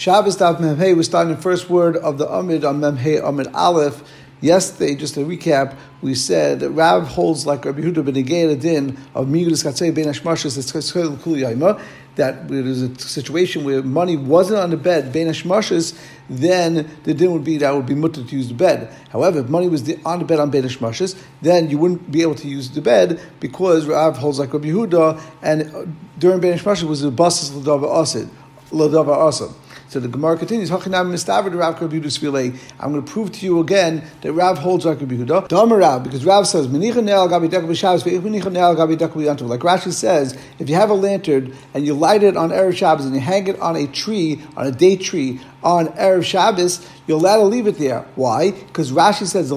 Shabbos Daf Memhei, we're starting the first word of the Amid on Memhei Amid Aleph. Yesterday, just to recap, we said that Rav holds like Rabbi Huda ben Din of Migudis Katzei Ben Hashmashas that there's a situation where money wasn't on the bed Ben Hashmashas, then the din would be that would be mutter to use the bed. However, if money was on the bed on Ben Hashmashas, then you wouldn't be able to use the bed because Rav holds like Rabbi Huda, and during Ben Hashmashas was the basis l'dava asid, l'dava asid. So the Gemara continues, I'm going to prove to you again that Rav holds Rav Rav, because Rav says, Like Rashi says, if you have a lantern and you light it on Erev Shabbos and you hang it on a tree, on a day tree, on Erev Shabbos, you're allowed to leave it there. Why? Because Rashi says the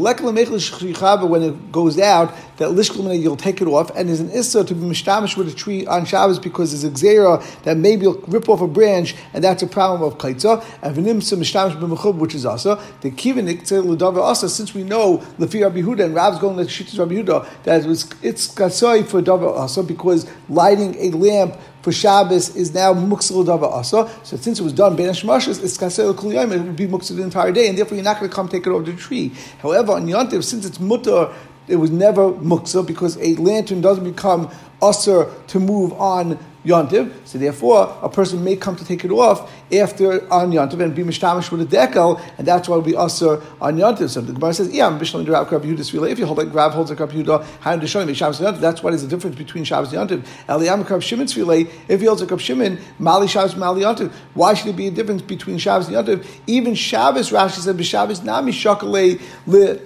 when it goes out, that lishkulmina you'll take it off, and there's an issa to be mishtamish with a tree on Shabbos because there's a xera that maybe you'll rip off a branch, and that's a problem of kaitza. And v'nimsa mishtamish b'mechub, which is asa. The kivanik l'davar asa. Since we know lefi Rabbi Huda and Rav's going to shittas Rabbi Huda that it's katsoi for davar also because lighting a lamp for Shabbos is now muksel dava asa. So since it was done ben hashmashas, it's kasel kuliyim. It would be muksel the entire day, and therefore you're not going to come take it off the tree. However, on Yontiv, since it's mutter, it was never muksa because a lantern doesn't become usher to move on Yontiv. So therefore, a person may come to take it off after on Yontiv and be mishtamish with a decal, and that's why be usher on Yontiv. So the Gemara says, yeah, I'm Bishlam Rav Rav Yehuda If you hold like Rav holds a Rav Yehuda, how to show Shabbos Yontiv. That's what is the difference between Shabbos and Yontiv. Eliam Rav Shimon Tzvilei. If he holds a Rav Shimon, Mali Shabbos Mali Yontiv. Why should there be a difference between Shabbos Yontiv? Even Shabbos, Rashi said, B'Shabbos Nami Shakalei Le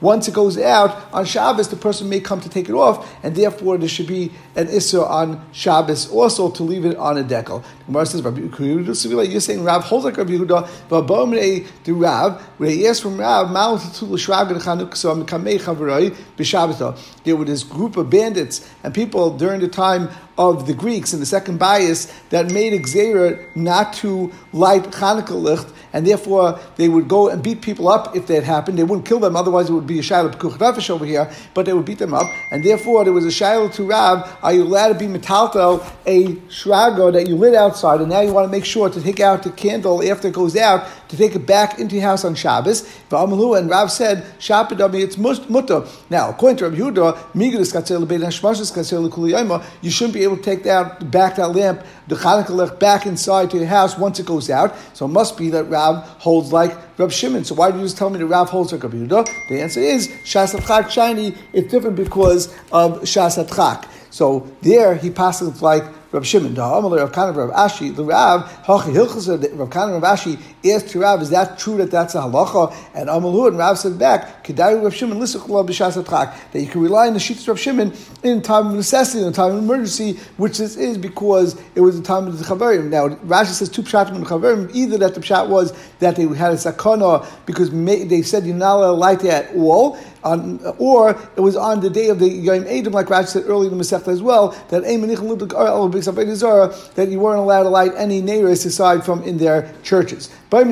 once it goes out on Shabbos, the person may come to take it off, and therefore there should be an issur on Shabbos also to leave it on a decal. Gemara says, you're saying Rav holds like Rabbi Yehuda, but Bomrei the Rav, where he asked from Rav, there was this group of bandits and people during the time of the Greeks in the second bias that made Xera not to light Chanukah licht, and therefore they would go and beat people up if that happened. They wouldn't kill them, otherwise it would be a Shiloh Pekuch over here, but they would beat them up, and therefore there was a Shiloh to Rav, are you allowed to be metaltel a shrago that you lit outside, and now you want to make sure to take out the candle after it goes out, to take it back into your house on Shabbos. And Rav said, Shabbat it's mutter. Now, according to Rabbi Yehuda, you shouldn't be able to take that back that lamp, the Chanukah back inside to your house once it goes out. So it must be that Rav holds like Rav Shimon. So why do you just tell me that Rav holds like Rabbi Yehuda? The answer is Shas Shiny. It's different because of Shas So there he passes like Rav Shimon, the Rav Kana Rav Ashi, the Rav, Hachi Hilchas, Rav Kana Rav Ashi asked to Rav, is that true that that's a halacha? And Amalu and Rav said back, Kedai Rav Shimon, listen, that you can rely on the Shittas Rav Shimon in time of necessity, in time of emergency, which this is because it was the time of the Chaverim. Now, Rashi says two pshatim the Chaverim, either that the pshat was that they had a sakana because they said you're not allowed to light at all, on, or it was on the day of the Yom Edom, like Rashi said earlier in the Masechta as well, that that you weren't allowed to light any neiros aside from in their churches. If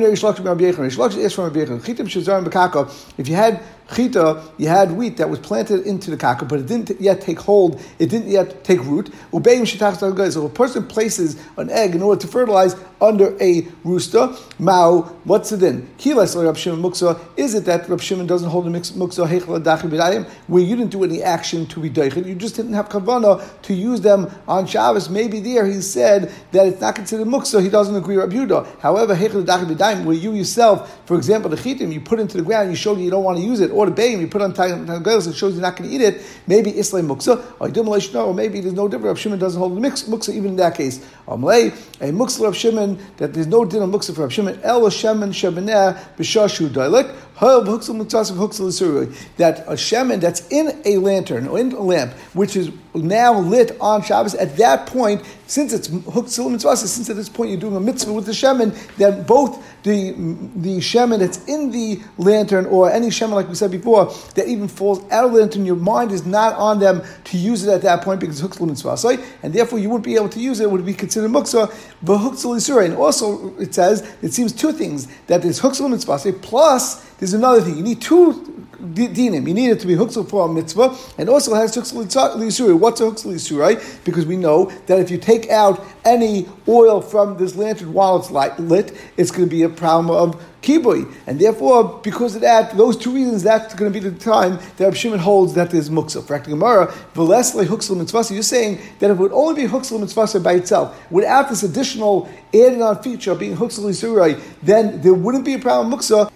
you had chita, you had wheat that was planted into the kaka, but it didn't yet take hold, it didn't yet take root. So a person places an egg in order to fertilize under a rooster, mao, what's it in? Is it that Rab Shimon doesn't hold a muksa where you didn't do any action to be deichel, you just didn't have kavana to use them on Shabbos? Maybe there he said that it's not considered muksa, he doesn't agree with Yehuda. However, where you yourself, for example, the chitim, you put into the ground, you show you don't want to use it, or the bayim, you put on tangelos, it shows you're not going to eat it, maybe Islam muksa, or Dumalay, no, or maybe there's no difference. Rav Shimon doesn't hold the mix, muksa even in that case. A muksa Rav Shimon, that there's no din of muksa for Rav Shimon, el shemen shemeneh b'shashu dailek, that a shemen that's in a lantern or in a lamp, which is now lit on Shabbos, at that point, since it's huksil mitzvah, since at this point you're doing a mitzvah with the shemen, then both the the shemen that's in the lantern or any shemen, like we said before, that even falls out of the lantern, your mind is not on them to use it at that point because huksil mitzvah, and therefore you wouldn't be able to use it. It would be considered muksa, but huksil. And also, it says it seems two things that there's huksil mitzvah plus there's another thing. You need two dinim. You need it to be huxel for a mitzvah, and also has huxel lisuri. What's a huxel lisuri? Because we know that if you take out any oil from this lantern while it's light, lit, it's going to be a problem of kibui. And therefore, because of that, those two reasons, that's going to be the time that Rab Shimon holds that there's muksa. For Gemara, v'lesle huxel mitzvah. You're saying that it would only be huxel mitzvah by itself, without this additional added on feature of being huxel isurai, then there wouldn't be a problem muksa.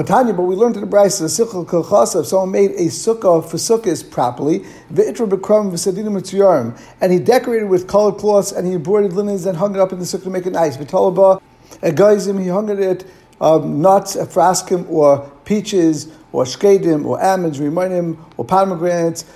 Tanya, but we learned in the Brisa the Sichel Kilchasa, if someone made a sukkah for sukkahs properly, V'itra B'kram V'sadinim Mitzuyarim, and he decorated with colored cloths, and he embroidered linens and hung it up in the sukkah to make it nice. V'talaba, a guyzim, he hung it um, nuts, fraskim, or peaches, or shkedim, or almonds, rimonim, or pomegranates,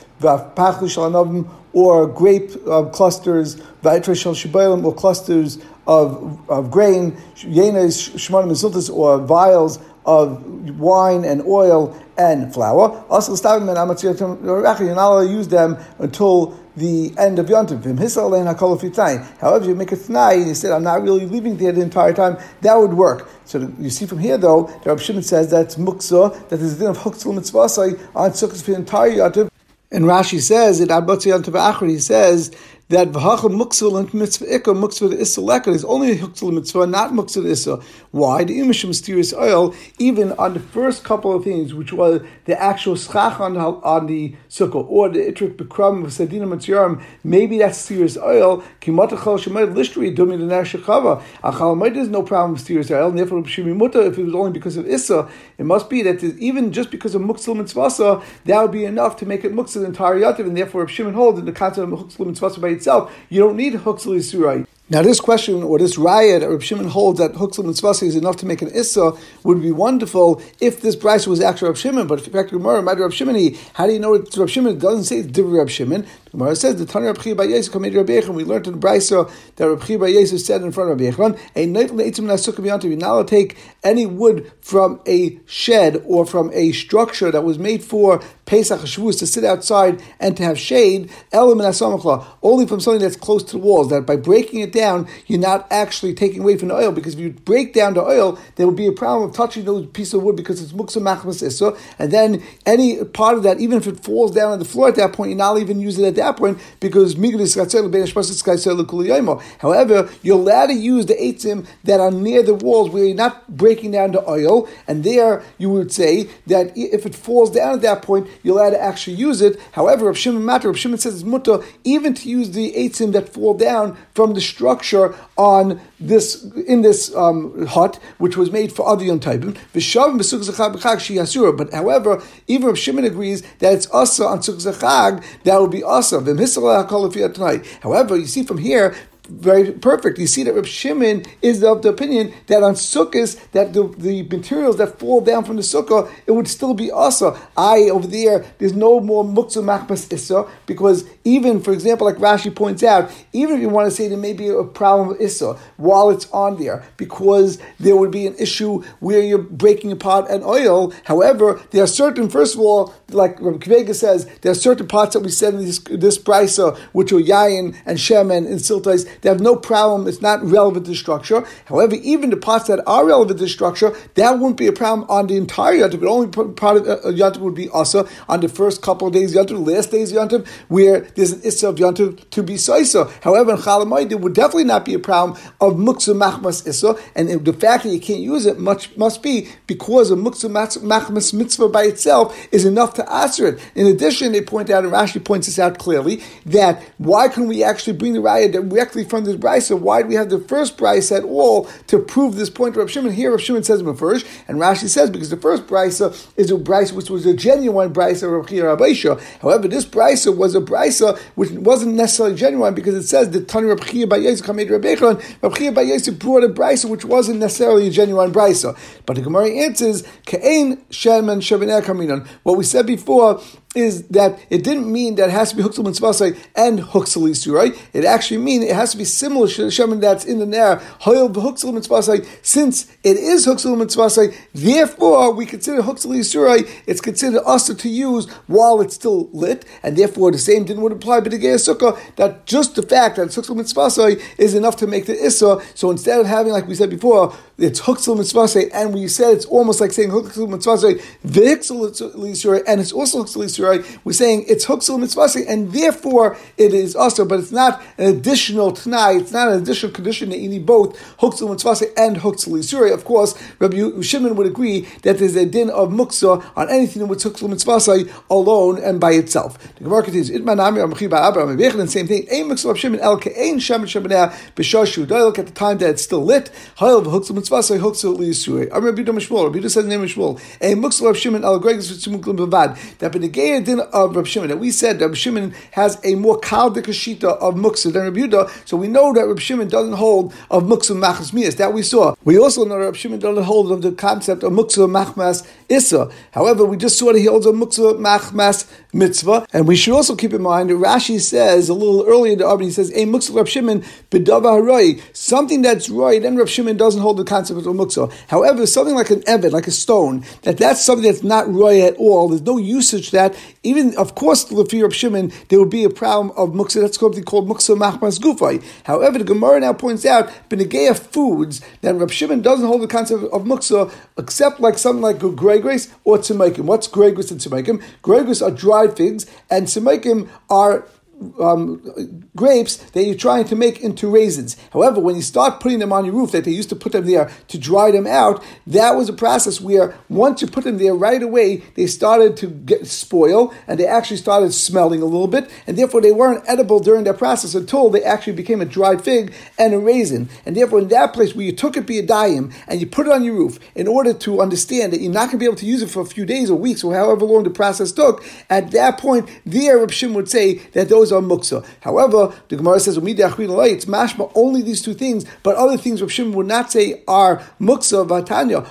or grape uh, clusters, or clusters of, of grain, yenes, shmonim, or vials of wine and oil and flour. Also, you're not allowed to use them until the end of Yontif. However, you make a tnai and you said, I'm not really leaving there the entire time, that would work. So you see from here, though, that Rabbi Shimon says that's muksa, that there's a din of huktzul mitzvah on sukkahs for the entire Yontif. And Rashi says, Achri, he says that v'hacha muktzul and mitzvah ikka muktzah the issa is only huktzul mitzvah, not muktzah the issa. Why? The imishim mysterious oil, even on the first couple of things, which was the actual schach on the, on the sukkah, or the itrik bekram of sedina mitzyarim, maybe that's serious oil, kimatachal shemayt lishtri dumi the nashachava. Achal there's no problem with serious oil, therefore if it was only because of issa, it must be that even just because of muktzul mitzvah, that would be enough to make it muktzah entire yativ, and therefore Shimon holds in the concept of muktzul mitzvah by itself, you don't need Huxley Surai. Now, this question, or this riot that Reb Shimon holds that Huxel Mitzvah is enough to make an Issa, would be wonderful if this price was actually Reb Shimon. But if you to Gemara, Reb Shimon, how do you know it's Reb Shimon? It doesn't say it's different Reb Shimon. Gemara says the Tanya Reb Chiya come into Reb Yechon. We learned in the Brisa that Reb Chiya Yesu said in front of Reb Yechon, "A night leitzim nasukah b'yantiv." You're not allowed to take any wood from a shed or from a structure that was made for Pesach Shavuos to sit outside and to have shade. Only from something that's close to the walls. That by breaking it down, you're not actually taking away from the oil, because if you break down the oil, there would be a problem of touching those pieces of wood because it's muksa machmas issa, and then any part of that, even if it falls down on the floor at that point, you're not even use it at that point because However, you're allowed to use the eitzim that are near the walls where you're not breaking down the oil, and there you would say that if it falls down at that point, you're allowed to actually use it. However, Rav Shimon Matter, Rav Shimon says it's mutter even to use the eitzim that fall down from the structure on this in this um, hut, which was made for other Yom Taibim. But however, even if Shimon agrees that it's asa on Sukkot that would be asa. However, you see from here very perfect. You see that Reb Shimon is of the opinion that on sukkahs, that the, the materials that fall down from the sukkah, it would still be asa. I over there, there's no more muktzah machmas issa because even, for example, like Rashi points out, even if you want to say there may be a problem with issa while it's on there, because there would be an issue where you're breaking apart an oil. However, there are certain, first of all, like Rabbi Kvega says, there are certain parts that we said in this, this brisa, which are yayin and shemen and siltais they have no problem. It's not relevant to structure. However, even the parts that are relevant to structure, that wouldn't be a problem on the entire Yantiv. But only part of uh, Yantiv would be Asa on the first couple of days Yantiv, last days Yantiv, where there's an Issa of Yantiv to be Saisa. However, in Chalamayid, there would definitely not be a problem of Muksa Machmas Issa, and the fact that you can't use it much must be because a Muksa Machmas mitzvah by itself is enough to answer it. In addition, they point out, and Rashi points this out clearly, that why can we actually bring the raya directly from this brisa. Why do we have the first brisa at all to prove this point to Rav Shimon? Here, Rav Shimon says first, and Rashi says because the first brisa is a brisa which was a genuine brisa of Chia However, this brisa was a brisa which wasn't necessarily genuine because it says the Tani Rav Chia Bayez Kamed Chia Bayez brought a brisa which wasn't necessarily a genuine brisa. But the Gemara answers Kain Shemen Sheveneh Kaminan. What we said before is that it didn't mean that it has to be huxel mitzvah and huxel right? It actually means it has to be similar to the shemen that's in the nair hoyel huxel since it is huxel mitzvah therefore we consider huxel yisurai it's considered also to use while it's still lit, and therefore the same didn't would apply but the sukkah that just the fact that huxel mitzvah is enough to make the issa. So instead of having like we said before, it's huxel mitzvah and we said it's almost like saying huxel mitzvah the huxel and it's also huxel we're saying it's huxel mitzvah and therefore it is also, but it's not an additional tonight. It's not an additional condition that you need both huxel mitzvah and huxel yisura. Of course, Rabbi Shimon would agree that there's a din of muksa on anything with huxel mitzvah alone and by itself. The Gemara continues, "Itman Amir Amchi Ba'Abraham the same thing. Ein muksa of Shimon el ke'ein shemen shemenah b'shashu look at the time that it's still lit. Hayel v'huxel mitzvah huxel liyisura. Amir Rabbi Mishmul. Rabbi says the name of Shmuel. Ein muksa of Shimon el gregus v'tzimuklim b'vad. That din of Rabbi Shimon that we said Rabbi Shimon has a more kaldik shita of muksa than Rabbi Yehuda, so we know that Rabbi Shimon doesn't hold of muksa machmas mias. That we saw. We also know that Rabbi Shimon doesn't hold of the concept of muksa machmas issa. However, we just saw that he holds a muksa machmas mitzvah, and we should also keep in mind that Rashi says a little earlier in the Arba, he says, "A muksa Rabbi Shimon b'dava haray," something that's right, and Rabbi Shimon doesn't hold the concept of muksa. However, something like an evet, like a stone, that that's something that's not right at all. There's no usage that even, of course, the Rabbi Shimon, there would be a problem of muksa. That's something called muksa machmas gufay. However, the Gemara now points out benegeya foods that Rab Shimon doesn't hold the concept of muksa except like something like gregris or tzimaikim. What's gregris and tzimaikim? Gregris are dried figs, and tzimaikim are um, grapes that you're trying to make into raisins. However, when you start putting them on your roof, that they used to put them there to dry them out, that was a process where once you put them there right away, they started to get spoil and they actually started smelling a little bit, and therefore they weren't edible during that process until they actually became a dried fig and a raisin. And therefore, in that place where you took it be a biyadayim and you put it on your roof in order to understand that you're not going to be able to use it for a few days or weeks or however long the process took, at that point, there Reb would say that those are muksa. However, the Gemara says, it's mashma only these two things, but other things Rav Shimon would not say are muksa vatanya,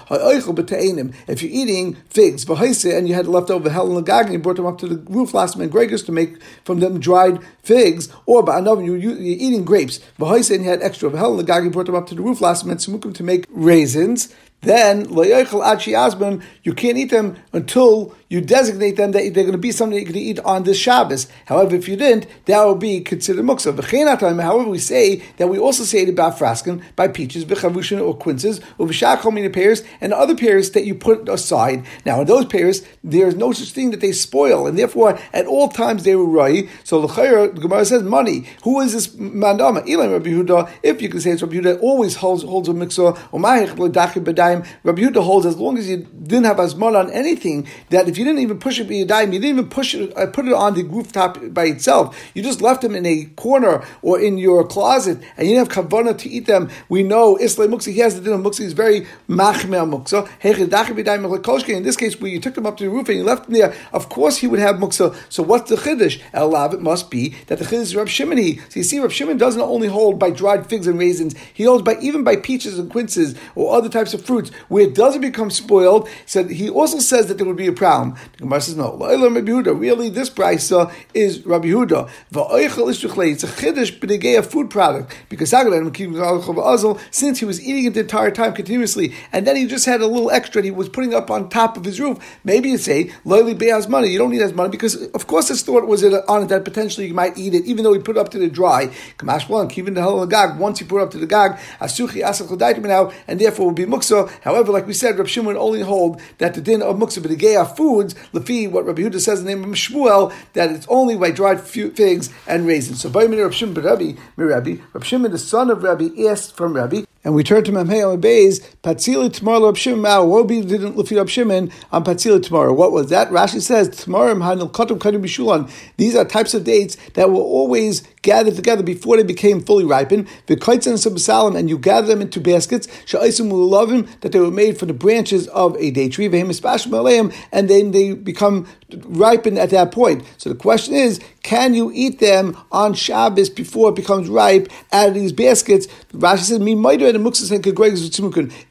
if you're eating figs, and you had leftover hell and lagag, and you brought them up to the roof last man Gregors to make from them dried figs, or ba'anav, you're, you're eating grapes, and you had extra hell and lagag, you brought them up to the roof last man to make raisins, then you can't eat them until you designate them that they're going to be something you're going to eat on this Shabbos. However, if you didn't, that would be considered muksa. However, we say that we also say it about fraskin by peaches, b'chavushin or quinces, or b'shakol pears, and other pears that you put aside. Now, in those pears, there is no such thing that they spoil, and therefore, at all times they were right. So the Gemara says money. Who is this mandama? Elam Rabbi Huda. If you can say it's Rabbi Huda, always holds holds a. Or Rabbi Huda holds as long as you didn't have asmon on anything that if you didn't even push it by your dime, you didn't even push it, uh, put it on the rooftop by itself. You just left them in a corner or in your closet, and you didn't have kavana to eat them. We know Islam Muksa, he has the din of Muksa, he's very machmel Muksa. In this case, where you took them up to the roof and you left them there, of course he would have Muksa. So what's the Chiddush? Elav, it must be that the Chiddush is Rab Shimoni. So you see, Rab Shimon doesn't only hold by dried figs and raisins, he holds by even by peaches and quinces or other types of fruits, where it doesn't become spoiled. So he also says that there would be a problem. The Gemara says, no, Lo'ilam Rabbi Huda. really this price uh, is Rabbi Huda. It's a chiddush b'negei a food product because since he was eating it the entire time continuously, and then he just had a little extra and he was putting up on top of his roof. Maybe you say loyally beas money. You don't need as money because of course his thought was on it that potentially you might eat it even though he put it up to the dry. Kamash one, even the hell. Once he put it up to the gag, asuchi asach now, and therefore will be muksa. However, like we said, Rabbi Shimon only hold that the din of muksa b'negei foods lefi what Rabbi Huda says in the name of Shmuel that it's only by dried figs and raisins. So by Rabbi Shimon Rabbi Shimon the son of Rabbi asked from Rabbi, and we turn to Memhei on Beis, Patzili tomorrow Rab Shimon Mao. Woe be didn't Lefi Rab Shimon on Patzili tomorrow. What was that? Rashi says, Tomorrow Hanil Kotum. These are types of dates that were always gathered together before they became fully ripened. V'kaitzan and you gather them into baskets. Sha'isum him that they were made from the branches of a date tree. And then they become ripen at that point. So the question is, can you eat them on Shabbos before it becomes ripe out of these baskets? Rashi says, "Mi meidu and muksa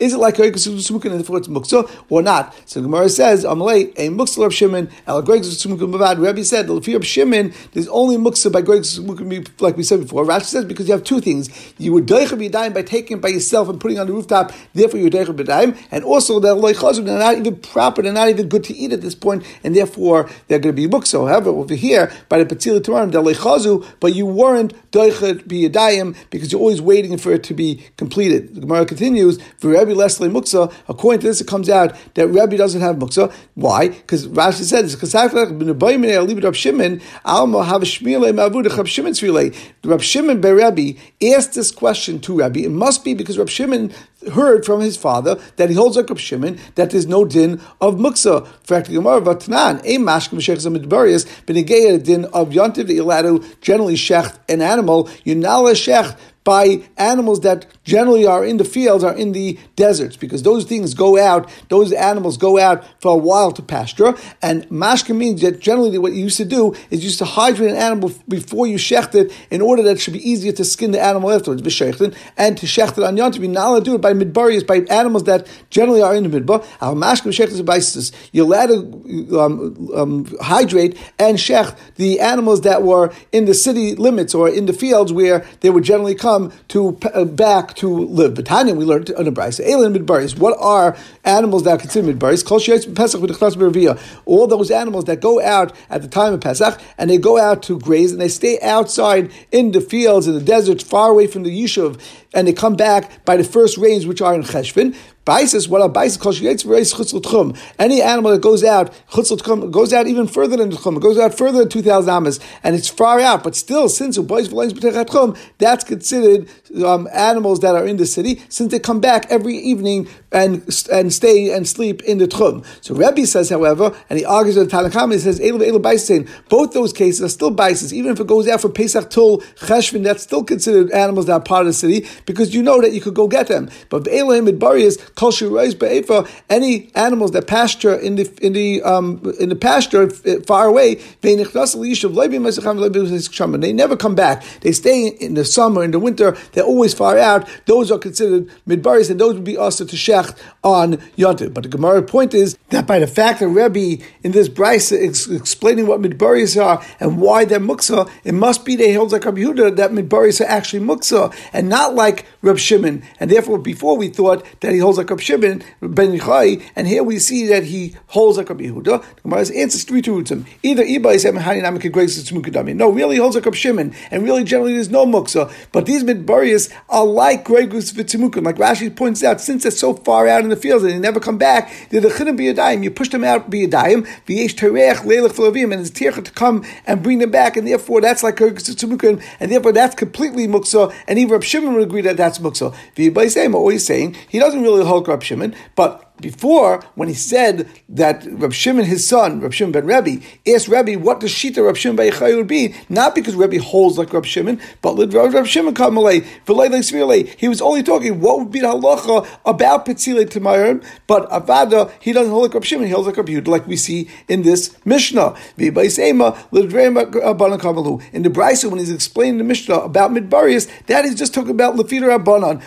Is it like gregus tzimukun and therefore it's muksa or not? So Gemara says, "Amalei a muksa of Shimon el gregus tzimukun bavad." Rabbi said, "The of Shimon there's only muksa by gregus tzimukun, like we said before." Rashi says because you have two things: you would deicha b'yadayim by taking it by yourself and putting it on the rooftop. Therefore, you deicha b'yadayim, and also that loichazim they're not even proper, they're not even good to eat at this point, and therefore they're going to be muksa. However, over here by the Patzila Tamarim, but you weren't Doichet Biyadayim because you're always waiting for it to be completed. The Gemara continues, for Rabbi Leslie Muksa, according to this, it comes out that Rabbi doesn't have Muksa. Why? Because Rashi said this, because Rab Shimon, Alma Shimon's Shimon Rabbi asked this question to Rabbi. It must be because Rab Shimon heard from his father that he holds like Rab Shimon that there's no din of muksa. the Gemara Vatanan, a mashkim shechzam midbarius, benegay a din of yontiv that you're allowed to generally shecht an animal. You're not allowed shecht by animals that generally are in the fields, are in the deserts, because those things go out, those animals go out for a while to pasture. And mashka means that generally what you used to do is you used to hydrate an animal before you shecht it in order that it should be easier to skin the animal afterwards, and to shecht it on yom to be not do it by midbarias, by animals that generally are in the midbar. Our mashka shecht You're allowed to um, um, hydrate and shecht the animals that were in the city limits or in the fields where they would generally come come to uh, back to live. Batanya, we learned on the Brisa. Alien midbaris. What are animals that are considered midbaris? All those animals that go out at the time of Pesach and they go out to graze and they stay outside in the fields in the desert, far away from the yishuv, and they come back by the first rains, which are in Cheshvin. Baisis, what a baisis calls tchum. Any animal that goes out, tchum, goes out even further than tchum, goes out further than 2,000 amas, and it's far out, but still, since tchum, that's considered um, animals that are in the city, since they come back every evening and and stay and sleep in the tchum. So Rebbe says, however, and he argues with Tanakhama, he says, both those cases are still baisis, even if it goes out for Pesach Tul Cheshvin, that's still considered animals that are part of the city, because you know that you could go get them. But Elohim Midbarias, Kol Shirais Be'efa, any animals that pasture in the in the um, in the pasture far away, they never come back. They stay in the summer, in the winter, they're always far out. Those are considered Midbaris, and those would be also to Shecht on Yontif. But the Gemara point is that by the fact that Rebbe in this Brisa is explaining what Midbaris are and why they're Muksa, it must be they hold like Rabbi Yehuda that Midbaris are actually Muksa and not like Reb Shimon. And therefore, before we thought that he holds like Reb Shimon, Ben Yechai, and here we see that he holds like Rabbi Yehuda. The Gemara answers three to him. Either Iba is No, really he holds like Reb Shimon, and really generally there's no Muksa. But these Midbarius are like Gregus Vitzimukim. Like Rashi points out, since they're so far out in the fields and they never come back, they're the Chidim Biyadayim. You push them out Biyadayim, V'yesh Terech, Leilach Filavim, and it's Tircha to come and bring them back, and therefore that's like Gregus Vitzimukim, and therefore that's completely Muksa, and even Reb Shimon would agree that that's muksa. V'yibayseim, always saying he doesn't really hold Rab Shimon, but before, when he said that Rab Shimon, his son, Rab Shimon ben Rebbe, asked Rebbe what the Shita Rab Shimon ben Yechai would be, not because Rebbe holds like Rab Shimon, but Rab Shimon come away, he was only talking what would be the halacha about Petzile Tamarim, but Avada, he doesn't hold like Rab Shimon, he holds like Rab Yehuda, like we see in this Mishnah. In the Brisa, when he's explaining the Mishnah about Midbarius, that is just talking about Lefida Rabbanon.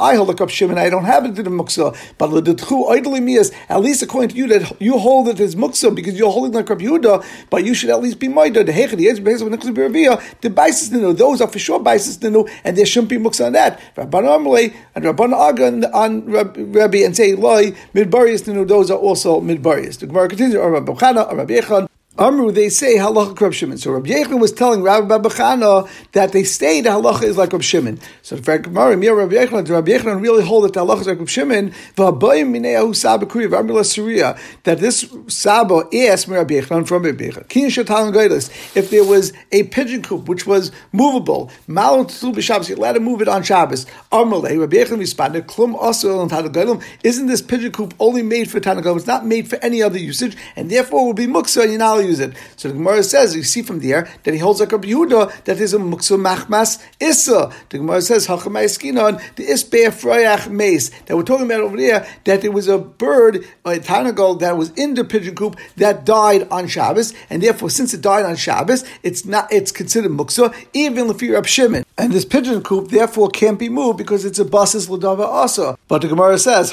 I hold like Rab Shimon, I don't have it in the Muksa. But at least according to you, that you hold it as muksa because you're holding like Rabbi Yehuda, but you should at least be moida. The hechad is based on the biases ninu. Those are for sure biases ninu, and there shouldn't be muksa on that. Rabban Amalei and Rabban Aga on Rabbi and say loy midbarius ninu. Those are also midbarius. The Gemara continues. Or Rabbi Chana or Rabbi Echan. Amru, they say halacha Rab Shimon. So Rabbi Yechon was telling Rabbi Babachana that they say the halacha is like Rab Shimon. So the fact Gemara, Mir Rabbi Yechon, Rabbi Yechon really hold that the halacha is like Rab Shimon. V'abayim mineahu saba kuri v'amrila surya that this saba asked Rabbi Yechon from Rabbi Yechon. Kin. If there was a pigeon coop which was movable, malon tzul b'Shabbos, you allowed to move it on Shabbos. Amrle, Rabbi Yechon responded, klum also on Tanagailim. Isn't this pigeon coop only made for Tanagailim? It's not made for any other usage, and therefore it would be muksa. You're not use it. So the Gemara says, you see from there that he holds like a Yehuda that is a muksa machmas issa. The Gemara says hachamay skinon the isbei froyach mace that we're talking about over there that there was a bird a tanagal that was in the pigeon coop that died on Shabbos, and therefore since it died on Shabbos, it's not it's considered muksa even lefir Rab Shimon. And this pigeon coop therefore can't be moved because it's a basis ladava also. But the Gemara says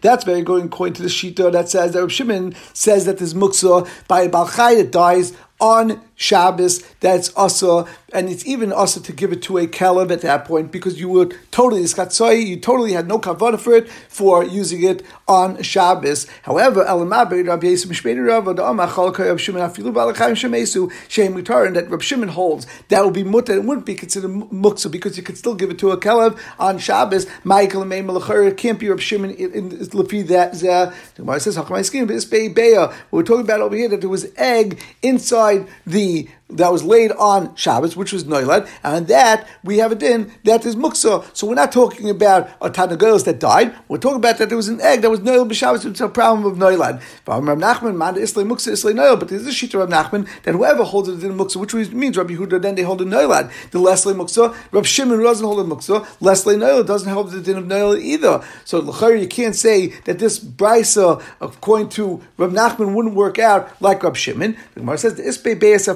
that's very good according to the Shita that says that Rab Shimon says that this muksa by a balchai that dies on Shabbos that's also, and it's even also to give it to a kelev at that point because you would totally skatzoi, you totally had no kavanah for it for using it on Shabbos. However, Elamabe Rabbi Yisrael Mishmei Rav Shimon and that holds that would be mutter it wouldn't be considered muksa because you could still give it to a kelev on Shabbos. Michael and Malachar can't be Rabbi Shimon in Lefi that uh, the Gemara says Hakamai Skin. We're talking about over here that there was egg inside the that was laid on Shabbos, which was Noilad, and that we have a din that is Muksa. So we're not talking about a Tanagolos that died, we're talking about that there was an egg that was Noilad b'Shabbos, it's a problem of Noilad. But there's a Shita of Nachman that whoever holds it in Muksa, which means Rabbi Yehuda, then they hold a Noilad. The Leslie Muksa, Rabbi Shimon doesn't hold a Muksa, Leslie Noilad doesn't hold the din of Noilad either. So you can't say that this Brisa, according to Rabbi Nachman, wouldn't work out like Rabbi Shimon. The Gemara says the Ispe Be'es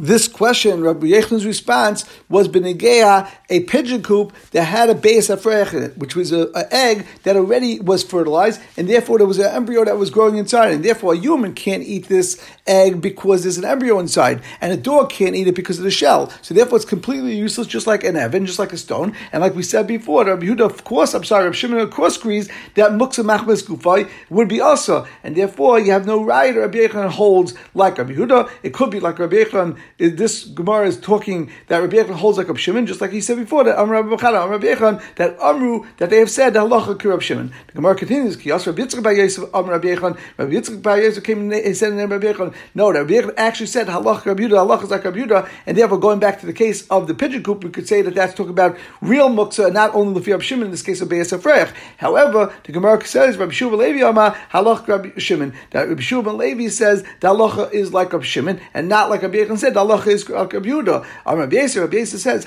this question, Rabbi Yechan's response was Benegea, a pigeon coop that had a base of in it, which was an egg that already was fertilized, and therefore there was an embryo that was growing inside, and therefore a human can't eat this egg because there's an embryo inside, and a dog can't eat it because of the shell. So therefore it's completely useless, just like an oven, just like a stone. And like we said before, Rabbi Yehuda, of course, I'm sorry, Rabbi Shimon, of course, agrees that muksa machmas gufay would be also, and therefore you have no right. Rabbi Yechan holds like Rabbi Yehuda. It could be like Rabbi This Gemara is talking that Rabbi Yechon holds like a Shimon, just like he said before that Amr Rabbi Bechada, Amr Rabbi Yechon, that Amru that they have said that halacha ki Rabbi Shimon. The Gemara continues, Ki Yasser Rabbi Yitzchak Bar Yosef Amr Rabbi Yechon, Rabbi Yitzchak Bar Yosef came and he said in the Rabbi Yechon. No, Rabbi Yechon actually said halacha Rabbi Yudah, halacha is like Rabbi Yudah, and therefore going back to the case of the pigeon coop, we could say that that's talking about real muksa, not only the Rabbi Shimon in this case of Beis Afrech. However, the Gemara says Rabbi Shua Levi Amar halacha Rabbi Shimon. That Rabbi Shua Levi says the halacha is like Rabbi Shimon, and not like Rabbi Yechon said the halacha is Rabbi Yehuda. Rabbi Yisrael, Rabbi Yisrael says,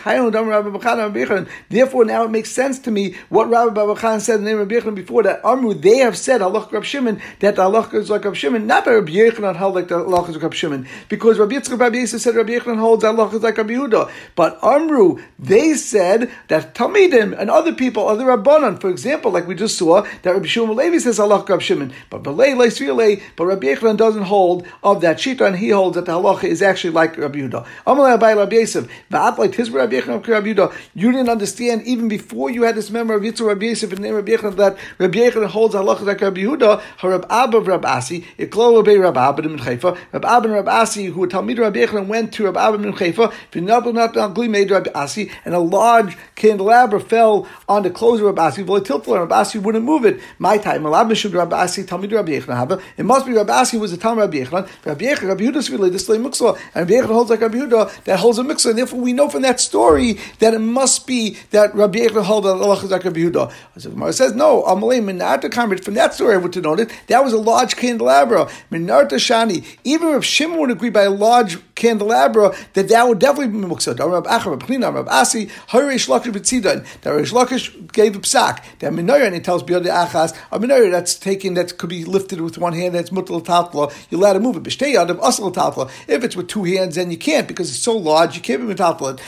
Therefore, now it makes sense to me what Rabbi Babachan said in the name of Rabbi before that Amru, they have said Allah Rabbi Shimon that the Allah is like Rabbi Shimon, not that Rabbi held like the Allah is like Rabbi Shimon, because Rabbi Yitzchak Rabbi Yisrael said Rabbi Yechanan holds Allah is like Rabbi Yehuda. But Amru, they said that Talmidim and other people, other Rabbanon, for example, like we just saw, that Rabbi Shimon Levi says Allah Rabbi Shimon, but Belay but Rabbi Yechanan doesn't hold of that Shita, and he holds that the halacha is actually like Rabbi You didn't understand even before you had this memory of Yitzhak Rabbi Yosef and name Rabbi Yechon that Rabbi Yechon holds halacha like Rabbi Yehuda. Rabbi Abba Rabbi Asi, Iklo Rabbi Rabbi Abba in Chayfa. Rabbi Abba and Rabbi Asi, who were Talmid Rabbi Yechon, went to Rabbi Abba in Chayfa. V'nabel made Rabbi Asi, and a large candelabra fell on the clothes of Rabbi Asi. V'letilfel, Rabbi Asi wouldn't move it. My time, Malab Mishud Rabbi Asi, Talmid Rabbi Yechon. It must be Rabbi Asi was a Talmid Rabbi Yechon. Rabbi Yechon, Rabbi Yehuda's really this Muksla, and Rabbi Yechon holds like Rabbi Yehuda that holds a mixer, and therefore we know from that story that it must be that Rabbi Yechon held that Allah is like Rabbi Yehuda. So Gemara says, no, Amalei Minarta Kamrit, from that story I would note it, that was a large candelabra. Minarta Shani, even if Shimon would agree by a large candelabra, that that would definitely be Muksad. Rabbi Achar, Rabbi Pnina, Rabbi Asi, Harish Lakish B'tzidan, that Harish Lakish gave a psak, that Minoyer, and he tells Biyad Achas, a Minoyer that's taken, that could be lifted with one hand, that's Mutal Tatla, you're allowed to move it. B'shtei Yadav, Asal Tatla. If it's with two hands, then you can't, because it's so large, you can't be Metatla.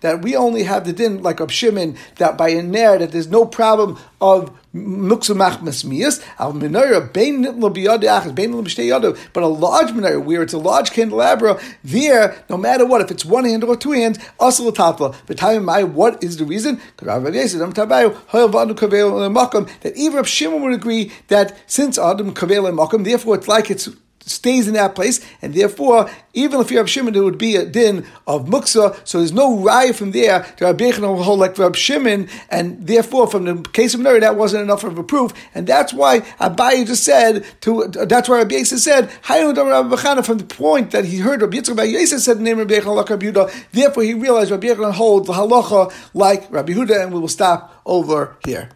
That we only have the din like Rab Shimon that by a ner that there's no problem of. But a large menorah where it's a large candelabra, there no matter what, if it's one hand or two hands, asal tatla. But time what is the reason? That even Rab Shimon would agree that since Adam kavel makom, therefore it's like it's stays in that place, and therefore, even if you have Shimon, it would be a din of muksa. So there's no raya from there to Rabbi Yechon hold like Rabbi Shimon, and therefore, from the case of Nuri, that wasn't enough of a proof, and that's why Abayi just said to. That's why Rabbi Yisrael said from the point that he heard Rabbi Yitzchak said the name Rabbi Yechon like Rabbi. Therefore, he realized Rabbi Yechon holds the halacha like Rabbi Yehuda, and we will stop over here.